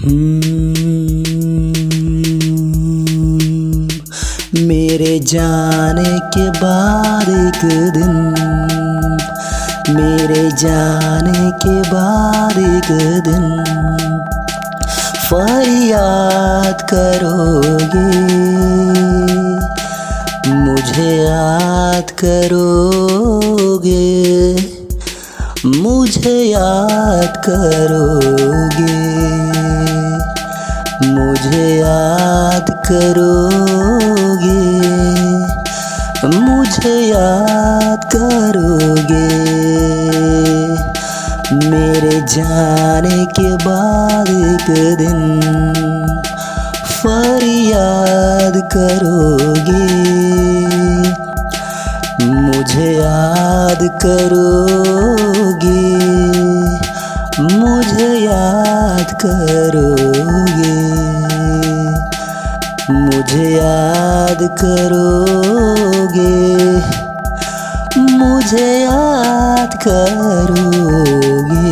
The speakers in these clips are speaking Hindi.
हम्म, मेरे जाने के बाद एक दिन मेरे जाने के बाद एक दिन फरियाद करोगे मुझे याद करोगे मुझे याद करोगे। मुझे याद करोगे। मुझे याद करोगे। मेरे जाने के बाद एक दिन फरियाद करोगे। मुझे याद करोगे। मुझे याद करोगे। मुझे याद करोगे। मुझे याद करोगे।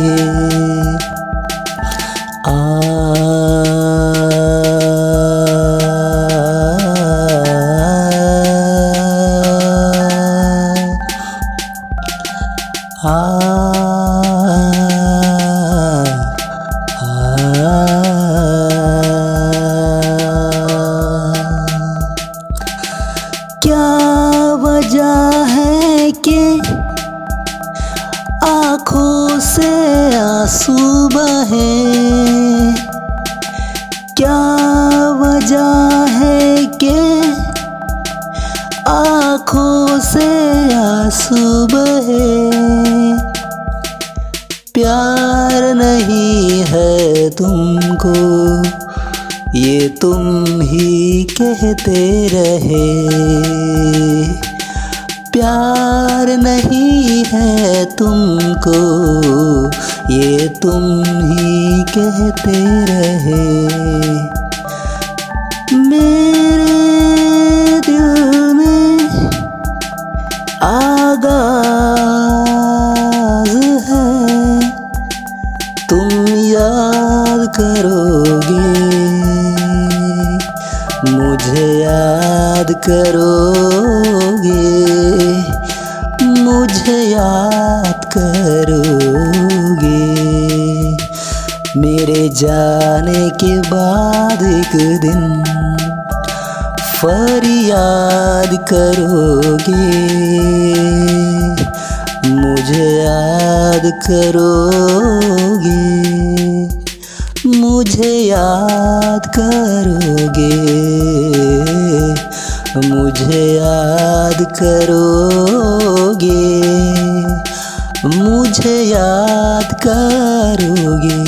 क्या कि आँखों से आँसू बहे। क्या वजह है के आँखों से आँसू बहे? प्यार नहीं है तुमको, ये तुम ही कहते रहे। प्यार नहीं है तुमको, ये तुम ही कहते रहे। मेरे दिल में आगाज़ है, तुम याद करोगे मुझे याद करोगे, मुझे याद करोगे। मेरे जाने के बाद एक दिन फरियाद करोगे। मुझे याद करोगे। मुझे याद करोगे। मुझे याद करोगे। मुझे याद करोगे।